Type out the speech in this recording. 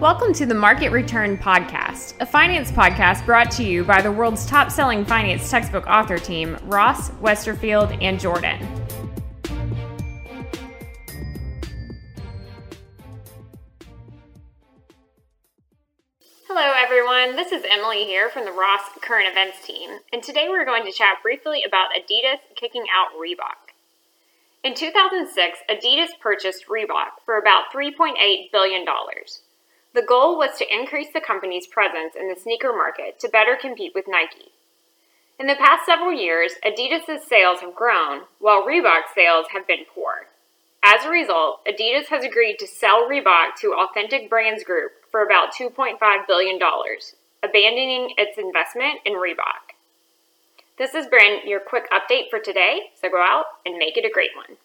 Welcome to the Market Return Podcast, a finance podcast brought to you by the world's top selling finance textbook author team, Ross, Westerfield, and Jordan. Hello, everyone. This is Emily here from the Ross Current Events team, and today we're going to chat briefly about Adidas kicking out Reebok. In 2006, Adidas purchased Reebok for about $3.8 billion. The goal was to increase the company's presence in the sneaker market to better compete with Nike. In the past several years, Adidas' sales have grown, while Reebok's sales have been poor. As a result, Adidas has agreed to sell Reebok to Authentic Brands Group for about $2.5 billion, abandoning its investment in Reebok. This has been your quick update for today, so go out and make it a great one.